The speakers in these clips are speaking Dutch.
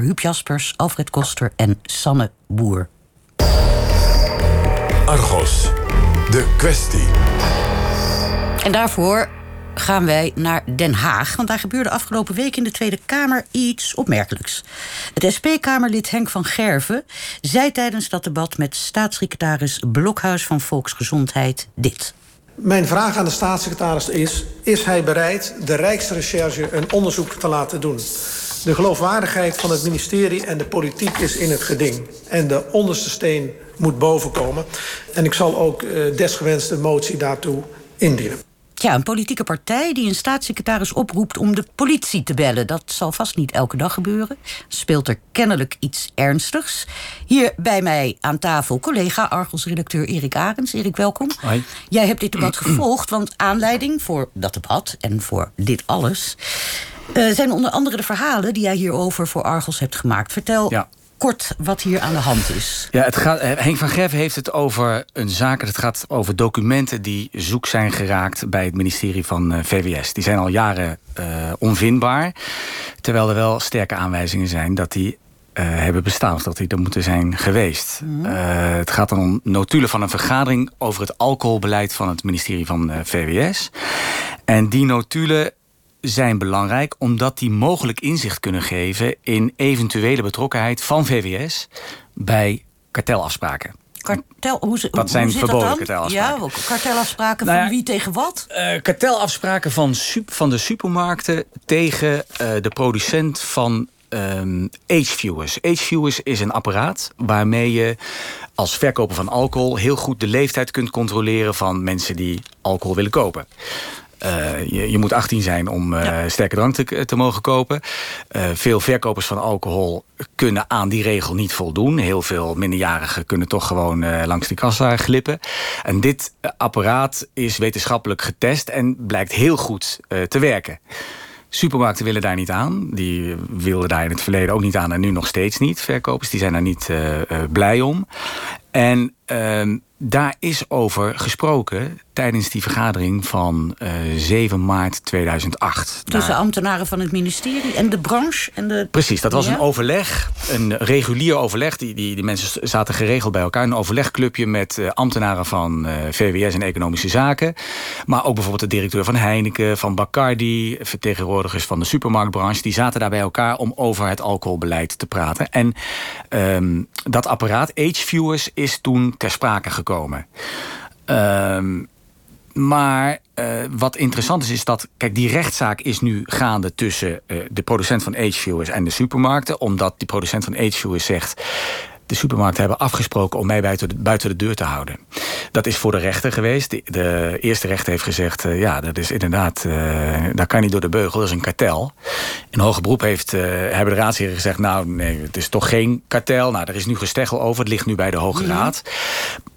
Huub Jaspers, Alfred Koster en Sanne Boer. Argos, de kwestie. En daarvoor gaan wij naar Den Haag. Want daar gebeurde afgelopen week in de Tweede Kamer iets opmerkelijks. Het SP-Kamerlid Henk van Gerven zei tijdens dat debat met staatssecretaris Blokhuis van Volksgezondheid dit. Mijn vraag aan de staatssecretaris is: is hij bereid de Rijksrecherche een onderzoek te laten doen? De geloofwaardigheid van het ministerie en de politiek is in het geding. En de onderste steen moet bovenkomen. En ik zal ook uh, desgewenst een motie daartoe indienen. Ja, een politieke partij die een staatssecretaris oproept om de politie te bellen. Dat zal vast niet elke dag gebeuren. Speelt er kennelijk iets ernstigs. Hier bij mij aan tafel collega Argos-redacteur Erik Arends. Erik, welkom. Hoi. Jij hebt dit debat gevolgd, want aanleiding voor dat debat en voor dit alles... Uh, zijn onder andere de verhalen die jij hierover voor Argos hebt gemaakt. Vertel ja kort wat hier aan de hand is. Ja, het gaat, eh, Henk van Gerven heeft het over een zaak. Het gaat over documenten die zoek zijn geraakt bij het ministerie van eh, VWS. Die zijn al jaren uh, onvindbaar. Terwijl er wel sterke aanwijzingen zijn dat die uh, hebben bestaan. Of dat die er moeten zijn geweest. Mm. het gaat dan om notulen van een vergadering over het alcoholbeleid van het ministerie van VWS. En die notulen zijn belangrijk omdat die mogelijk inzicht kunnen geven in eventuele betrokkenheid van VWS bij kartelafspraken. Kartel, hoe, dat zijn verboden dat kartelafspraken. Ja, kartelafspraken nou van wie tegen wat? Uh, kartelafspraken van, van de supermarkten tegen uh, de producent van um, Age-viewers. Age-viewers is een apparaat waarmee je als verkoper van alcohol heel goed de leeftijd kunt controleren van mensen die alcohol willen kopen. Uh, je, je, moet 18 zijn om uh, sterke drank te, te mogen kopen. Uh, veel verkopers van alcohol kunnen aan die regel niet voldoen. Heel veel minderjarigen kunnen toch gewoon langs die kassa glippen. En dit apparaat is wetenschappelijk getest en blijkt heel goed te werken. Supermarkten willen daar niet aan. Die wilden daar in het verleden ook niet aan en nu nog steeds niet. Verkopers die zijn daar niet blij om. En ehm, daar is over gesproken tijdens die vergadering van uh, eh, 7 maart 2008. Tussen ambtenaren van het ministerie en de branche? En de... Precies, dat was een overleg, een regulier overleg. Die, die, die mensen zaten geregeld bij elkaar. Een overlegclubje met uh, ambtenaren van uh, eh, VWS en Economische Zaken. Maar ook bijvoorbeeld de directeur van Heineken, van Bacardi... vertegenwoordigers van de supermarktbranche. Die zaten daar bij elkaar om over het alcoholbeleid te praten. En um, dat apparaat, Age Viewers, is toen ter sprake gekomen. Um, maar uh, wat interessant is, is dat... Kijk, die rechtszaak is nu gaande tussen uh, de producent van Ageviewers en de supermarkten. Omdat die producent van Ageviewers zegt... De supermarkten hebben afgesproken om mij buiten de, buiten de deur te houden. Dat is voor de rechter geweest. De, de eerste rechter heeft gezegd... Uh, ja, dat is inderdaad... dat kan niet door de beugel, dat is een kartel. In hoger beroep heeft, hebben de raadsheren gezegd... nou, nee, het is toch geen kartel. Nou, er is nu gesteggel over. Het ligt nu bij de Hoge Raad.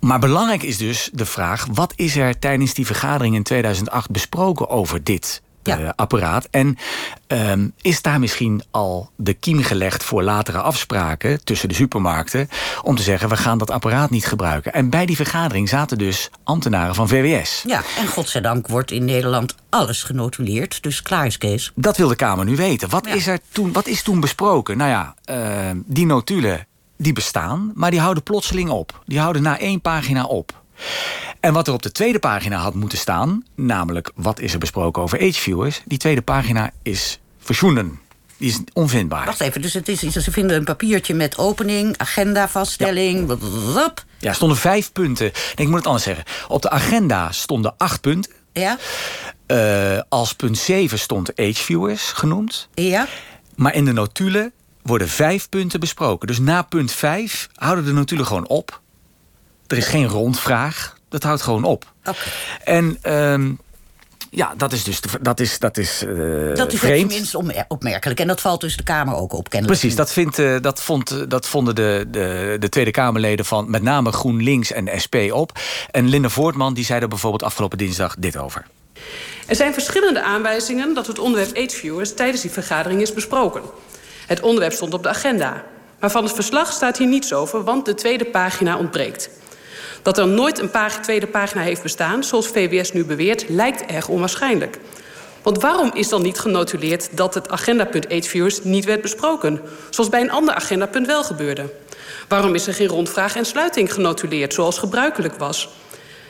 Maar belangrijk is dus de vraag... wat is er tijdens die vergadering in 2008 besproken over dit uh, apparaat? En um, is daar misschien al de kiem gelegd voor latere afspraken... tussen de supermarkten om te zeggen... we gaan dat apparaat niet gebruiken. En bij die vergadering zaten dus ambtenaren van VWS. Ja, en godzijdank wordt in Nederland alles genotuleerd. Dus klaar is Kees. Dat wil de Kamer nu weten. Wat, is, er toen, wat is toen besproken? Nou ja, uh, die notulen die bestaan, maar die houden plotseling op. Die houden na één pagina op. En wat er op de tweede pagina had moeten staan, namelijk wat is er besproken over ageviewers, die tweede pagina is verschoenen. Die is onvindbaar. Wacht even, dus het is iets, ze vinden een papiertje met opening, agenda, vaststelling. Ja, ja stonden vijf punten. Nee, ik moet het anders zeggen. Op de agenda stonden acht punten. Ja. Uh, als punt 7 stond ageviewers genoemd. Ja. Maar in de notulen worden vijf punten besproken. Dus na punt vijf houden de notulen gewoon op. Er is geen rondvraag. Dat houdt gewoon op. Okay. En um, ja, dat is dus dat is, dat is, uh, dat is vreemd. tenminste opmerkelijk. En dat valt dus de Kamer ook op, kennelijk. Precies, dat, vindt, uh, dat, vond, dat vonden de, de, de Tweede Kamerleden van met name GroenLinks en SP op. En Linda Voortman die zei er bijvoorbeeld afgelopen dinsdag dit over. Er zijn verschillende aanwijzingen dat het onderwerp ageviewers tijdens die vergadering is besproken. Het onderwerp stond op de agenda. Maar van het verslag staat hier niets over, want de tweede pagina ontbreekt. Dat er nooit een tweede pagina heeft bestaan, zoals VWS nu beweert, lijkt erg onwaarschijnlijk. Want waarom is dan niet genotuleerd dat het agendapunt AIDS-virus niet werd besproken? Zoals bij een ander agendapunt wel gebeurde. Waarom is er geen rondvraag en sluiting genotuleerd, zoals gebruikelijk was?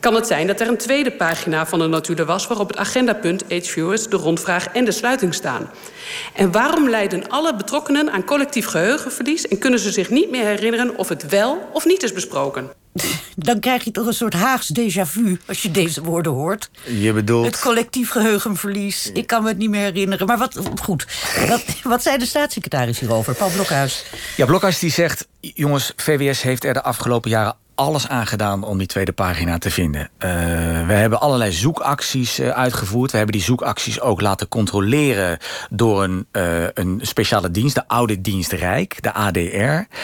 Kan het zijn dat er een tweede pagina van de notulen was waarop het agendapunt AIDS-virus, de rondvraag en de sluiting staan? En waarom lijden alle betrokkenen aan collectief geheugenverlies en kunnen ze zich niet meer herinneren of het wel of niet is besproken? Dan krijg je toch een soort Haags déjà vu als je deze woorden hoort. Je bedoelt... Het collectief geheugenverlies. Ik kan me het niet meer herinneren. Maar wat, goed, wat, wat zei de staatssecretaris hierover, Paul Blokhuis? Ja, Blokhuis die zegt... jongens, VWS heeft er de afgelopen jaren alles aan gedaan om die tweede pagina te vinden. Uh, we hebben allerlei zoekacties uh, uitgevoerd. We hebben die zoekacties ook laten controleren door een, uh, een speciale dienst, de Auditdienst Rijk, de ADR.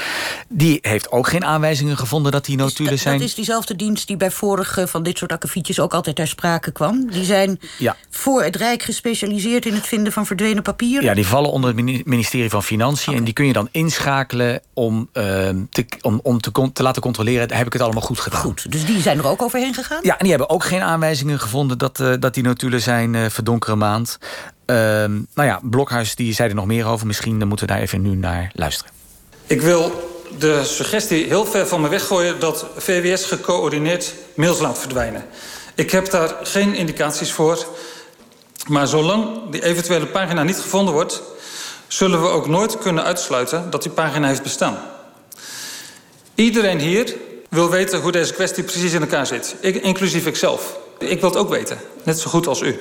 Die heeft ook geen aanwijzingen gevonden dat die notulen zijn. Dat is diezelfde dienst die bij vorige van dit soort akkefietjes ook altijd ter sprake kwam. Die zijn ja. voor het Rijk gespecialiseerd in het vinden van verdwenen papieren. Ja, die vallen onder het ministerie van Financiën. Okay. En die kun je dan inschakelen om, te, om, om te, te laten controleren heb ik het allemaal goed gedaan. Goed, dus die zijn er ook overheen gegaan? Ja, en die hebben ook geen aanwijzingen gevonden dat, uh, dat die notulen zijn uh, verdonkere maand. Uh, nou ja, Blokhuis die zei er nog meer over. Misschien moeten we daar even nu naar luisteren. Ik wil de suggestie heel ver van me weggooien... dat VWS gecoördineerd mails laat verdwijnen. Ik heb daar geen indicaties voor. Maar zolang die eventuele pagina niet gevonden wordt... zullen we ook nooit kunnen uitsluiten dat die pagina heeft bestaan. Iedereen hier wil weten hoe deze kwestie precies in elkaar zit. Ik, inclusief ikzelf. Ik wil het ook weten, net zo goed als u.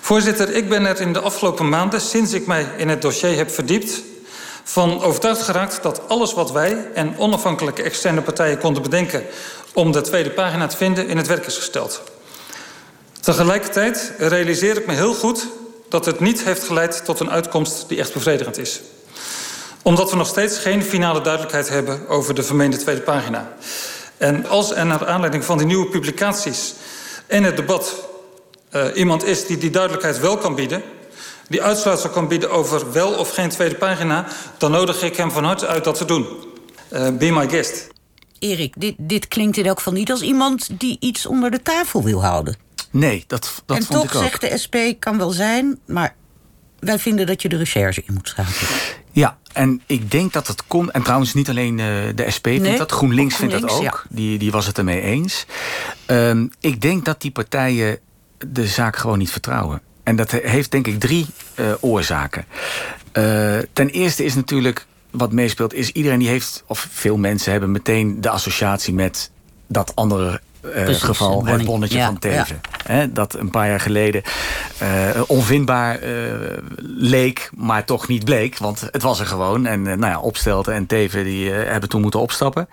Voorzitter, ik ben er in de afgelopen maanden, sinds ik mij in het dossier heb verdiept, van overtuigd geraakt dat alles wat wij en onafhankelijke externe partijen konden bedenken om de tweede pagina te vinden in het werk is gesteld. Tegelijkertijd realiseer ik me heel goed dat het niet heeft geleid tot een uitkomst die echt bevredigend is omdat we nog steeds geen finale duidelijkheid hebben over de vermeende tweede pagina. En als er naar aanleiding van die nieuwe publicaties en het debat uh, iemand is die die duidelijkheid wel kan bieden, die uitsluitsel kan bieden over wel of geen tweede pagina, dan nodig ik hem van harte uit dat te doen. Uh, be my guest. Erik, dit, dit klinkt in elk geval niet als iemand die iets onder de tafel wil houden. Nee, dat, dat en vond toch ik ook. zegt de SP kan wel zijn, maar wij vinden dat je de recherche in moet schakelen. Ja, en ik denk dat het komt. En trouwens, niet alleen uh, de SP vindt Nee, dat, GroenLinks, vindt dat ook. Die, die was het ermee eens. Um, ik denk dat die partijen de zaak gewoon niet vertrouwen. En dat heeft denk ik drie uh, oorzaken. Uh, ten eerste is natuurlijk wat meespeelt, is iedereen die heeft, of veel mensen hebben meteen de associatie met dat andere Precies, geval, Bonnie. het bonnetje Ja, van Teven. Hè, dat een paar jaar geleden uh, onvindbaar uh, leek, maar toch niet bleek. Want het was er gewoon. En nou ja, Opstelten en Teven die, hebben toen moeten opstappen.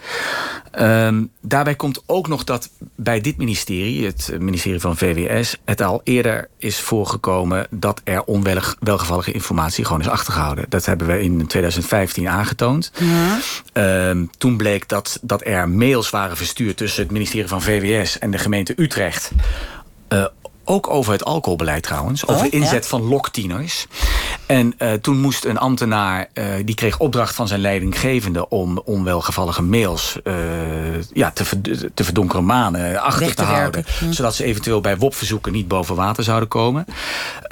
Um, daarbij komt ook nog dat bij dit ministerie, het ministerie van VWS... het al eerder is voorgekomen dat er onwelgevallige informatie gewoon is achtergehouden. Dat hebben we in 2015 aangetoond. Ja. Um, toen bleek dat, dat er mails waren verstuurd tussen het ministerie van VWS en de gemeente Utrecht. Uh, ook over het alcoholbeleid trouwens. Over Oh, inzet ja. van loktieners. En uh, toen moest een ambtenaar, uh, die kreeg opdracht van zijn leidinggevende... om onwelgevallige mails uh, ja, te, verd te verdonkere manen achter te, te houden. Hm. Zodat ze eventueel bij WOP-verzoeken niet boven water zouden komen.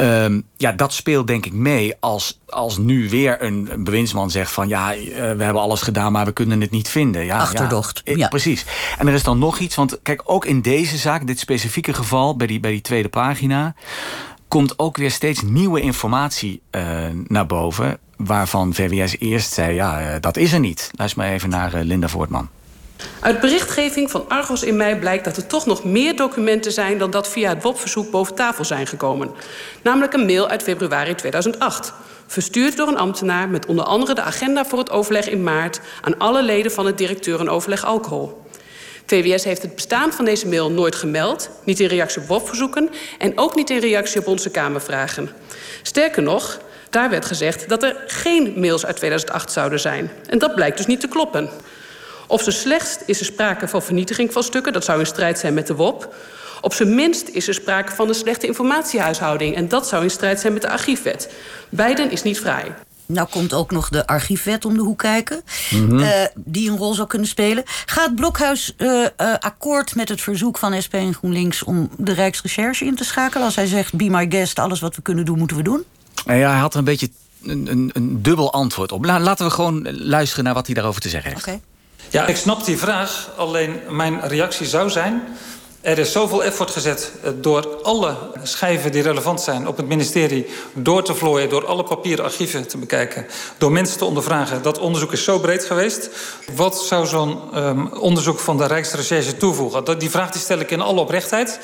Um, ja, dat speelt denk ik mee als, als nu weer een, een bewindsman zegt van... ja, we hebben alles gedaan, maar we kunnen het niet vinden. Ja, Achterdocht, Ja, ja. Precies. En er is dan nog iets, want kijk, ook in deze zaak... dit specifieke geval, bij die, bij die tweede pagina... komt ook weer steeds nieuwe informatie uh, naar boven... waarvan VWS eerst zei, ja, uh, dat is er niet. Luister maar even naar uh, Linda Voortman. Uit berichtgeving van Argos in mei blijkt dat er toch nog meer documenten zijn dan dat via het WOP-verzoek boven tafel zijn gekomen. Namelijk een mail uit februari 2008. Verstuurd door een ambtenaar met onder andere de agenda voor het overleg in maart aan alle leden van het directeurenoverleg alcohol. VWS heeft het bestaan van deze mail nooit gemeld, niet in reactie op WOP-verzoeken en ook niet in reactie op onze Kamervragen. Sterker nog, daar werd gezegd dat er geen mails uit 2008 zouden zijn. En dat blijkt dus niet te kloppen. Op zijn slechtst is er sprake van vernietiging van stukken, dat zou in strijd zijn met de WOP. Op zijn minst is er sprake van een slechte informatiehuishouding en dat zou in strijd zijn met de archiefwet. Beiden is niet vrij. Nou komt ook nog de archiefwet om de hoek kijken. Mhm. eh, die een rol zou kunnen spelen. Gaat Blokhuis eh, eh, akkoord met het verzoek van SP en GroenLinks... om de Rijksrecherche in te schakelen? Als hij zegt, be my guest, alles wat we kunnen doen, moeten we doen? Nou ja, hij had er een beetje een, een, een dubbel antwoord op. La- laten we gewoon luisteren naar wat hij daarover te zeggen heeft. Oké. Ja, ik snap die vraag. Alleen mijn reactie zou zijn... er is zoveel effort gezet eh, door alle schijven die relevant zijn... op het ministerie door te vlooien... door alle papieren archieven te bekijken... door mensen te ondervragen. Dat onderzoek is zo breed geweest. Wat zou zo'n ehm, onderzoek van de Rijksrecherche toevoegen? Die vraag die stel ik in alle oprechtheid.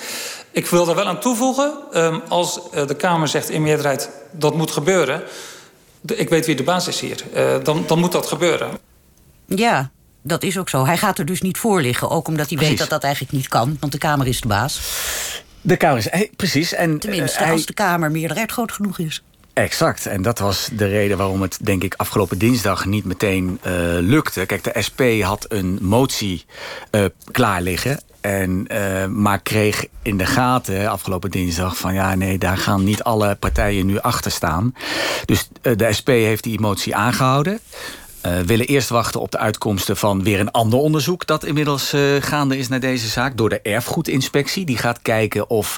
Ik wil daar wel aan toevoegen... ehm, als eh, de Kamer zegt in meerderheid dat moet gebeuren... ik weet wie de baas is hier. Eh, dan, dan moet dat gebeuren. Ja, dat is ook zo. Hij gaat er dus niet voor liggen. Ook omdat hij weet dat dat eigenlijk niet kan. Want de Kamer is de baas. De Kamer is... precies. En, Tenminste, eh, hij- als de Kamer meerderheid groot genoeg is. Exact. En dat was de reden waarom het, denk ik, afgelopen dinsdag niet meteen eh, lukte. Kijk, de SP had een motie eh, klaar liggen. En, eh, maar kreeg in de gaten afgelopen dinsdag van ja, nee, daar gaan niet alle partijen nu achter staan. Dus de SP heeft die motie aangehouden. Eh willen eerst wachten op de uitkomsten van weer een ander onderzoek... dat inmiddels eh, gaande is naar deze zaak door de erfgoedinspectie. Die gaat kijken of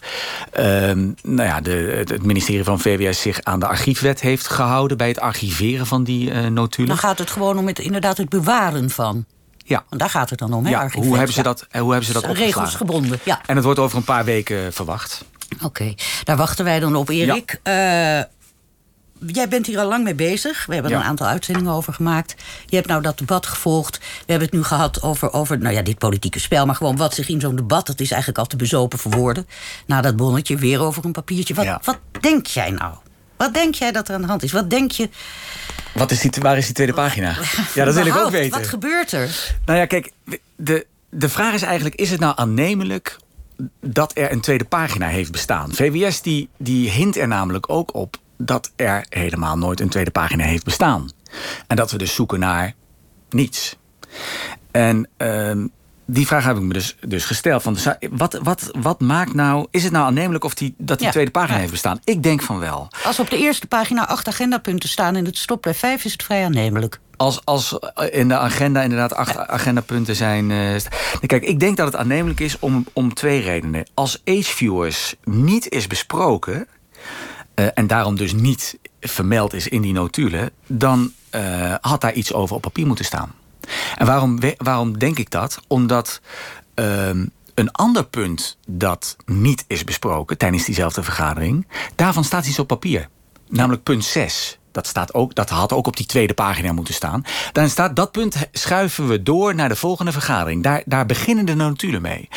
ehm, nou ja, de, het- ministerie van VWS zich aan de archiefwet heeft gehouden... bij het archiveren van die eh notulen. Dan gaat het gewoon om het, inderdaad het bewaren van. Ja. Want daar gaat het dan om, hè? Ja, hoe hebben ze Ja. dat, hoe hebben ze dat Aan regels opgeslagen? gebonden, ja. En het wordt over een paar weken verwacht. Oké, daar wachten wij dan op, Erik. Eh, jij bent hier al lang mee bezig. We hebben er Ja. een aantal uitzendingen over gemaakt. Je hebt nou dat debat gevolgd. We hebben het nu gehad over, over nou ja, dit politieke spel... maar gewoon wat zich in zo'n debat... dat is eigenlijk al te bezopen voor woorden. Na dat bonnetje, weer over een papiertje. Wat, Ja. wat denk jij nou? Wat denk jij dat er aan de hand is? Wat denk je... Wat is die, waar is die tweede pagina? Ja, dat wil ik ook weten. Wat gebeurt er? Nou ja, kijk, de, de vraag is eigenlijk... is het nou aannemelijk dat er een tweede pagina heeft bestaan? VWS die, die hint er namelijk ook op... dat er helemaal nooit een tweede pagina heeft bestaan. En dat we dus zoeken naar niets. En ehm, die vraag heb ik me dus, dus gesteld. Van, wat, wat, wat maakt nou... is het nou aannemelijk of die, dat die Ja. tweede pagina Ja. heeft bestaan? Ik denk van wel. Als op de eerste pagina acht agendapunten staan... en het stopt bij vijf, is het vrij aannemelijk. Als, als in de agenda inderdaad acht agendapunten zijn. eh, Kijk, ik denk dat het aannemelijk is om, om twee redenen. Als Age-viewers niet is besproken. Eh, en daarom dus niet vermeld is in die notulen. dan eh, had daar iets over op papier moeten staan. En waarom, waarom denk ik dat? Omdat. ehm, een ander punt dat niet is besproken tijdens diezelfde vergadering, daarvan staat iets op papier. Namelijk punt 6. Dat, staat ook, dat had ook op die tweede pagina moeten staan. Daarin staat dat punt schuiven we door naar de volgende vergadering. Daar, daar beginnen de notulen mee.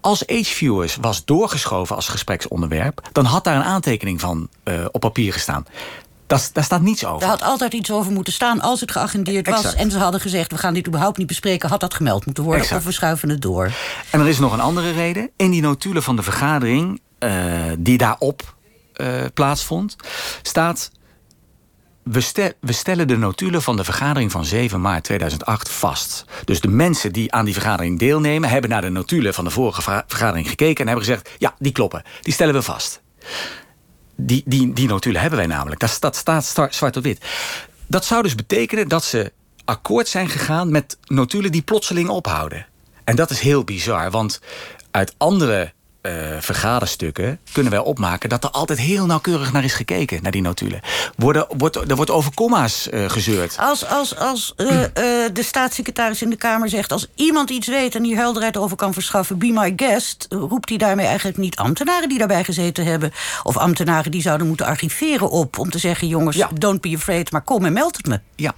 Als Age-viewers was doorgeschoven als gespreksonderwerp, dan had daar een aantekening van eh, op papier gestaan. Dat, daar staat niets over. Er had altijd iets over moeten staan als het geagendeerd was. En ze hadden gezegd, we gaan dit überhaupt niet bespreken. Had dat gemeld moeten worden Exact. of we schuiven het door. En er is nog een andere reden. In die notulen van de vergadering eh, die daarop eh, plaatsvond, staat. We, we stellen de notulen van de vergadering van 7 maart 2008 vast. Dus de mensen die aan die vergadering deelnemen, hebben naar de notulen van de vorige verga- vergadering gekeken en hebben gezegd: ja, die kloppen, die stellen we vast. Die, die, die notulen hebben wij namelijk. Dat, dat staat sta- zwart op wit. Dat zou dus betekenen dat ze akkoord zijn gegaan met notulen die plotseling ophouden. En dat is heel bizar, want uit andere eh, vergaderstukken kunnen wij opmaken dat er altijd heel nauwkeurig naar is gekeken, naar die notulen. Worden, wordt, er wordt over comma's eh, gezeurd. Als, als, als eh, de staatssecretaris in de Kamer zegt... als iemand iets weet en hier helderheid over kan verschaffen... be my guest, roept hij daarmee eigenlijk niet ambtenaren die daarbij gezeten hebben... of ambtenaren die zouden moeten archiveren op... om te zeggen, jongens, Ja. don't be afraid, maar kom en meld het me. Ja,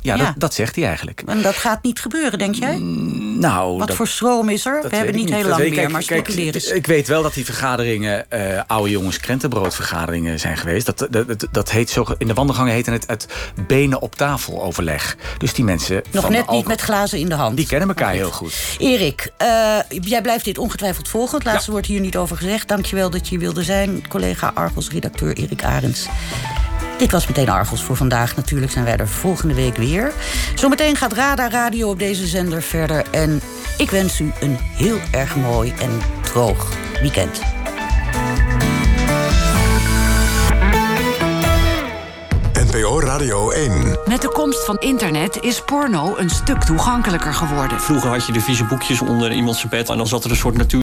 ja, Ja. Dat, dat zegt hij eigenlijk. En dat gaat niet gebeuren, denk jij? Nou, Wat dat- voor stroom is er? We hebben niet heel lang meer, Kijk, maar eens. Ik weet wel dat die vergaderingen eh, oude jongens krentenbroodvergaderingen zijn geweest. Dat, dat, dat, dat heet zo, in de wandelgangen heette het het benen op tafel overleg. Dus die mensen. Nog van net niet met glazen in de hand. Die kennen elkaar heel goed. Erik, eh, jij blijft dit ongetwijfeld volgen. Het laatste wordt hier niet over gezegd. Dankjewel dat je hier wilde zijn. Collega Argos-redacteur Erik Arends. Dit was meteen Argos voor vandaag. Natuurlijk zijn wij er volgende week weer. Zometeen gaat Radar Radio op deze zender verder. En ik wens u een heel erg mooi en droog weekend. NPO Radio 1. Met de komst van internet is porno een stuk toegankelijker geworden. Vroeger had je de vieze boekjes onder iemand zijn bed en dan zat er een soort natuur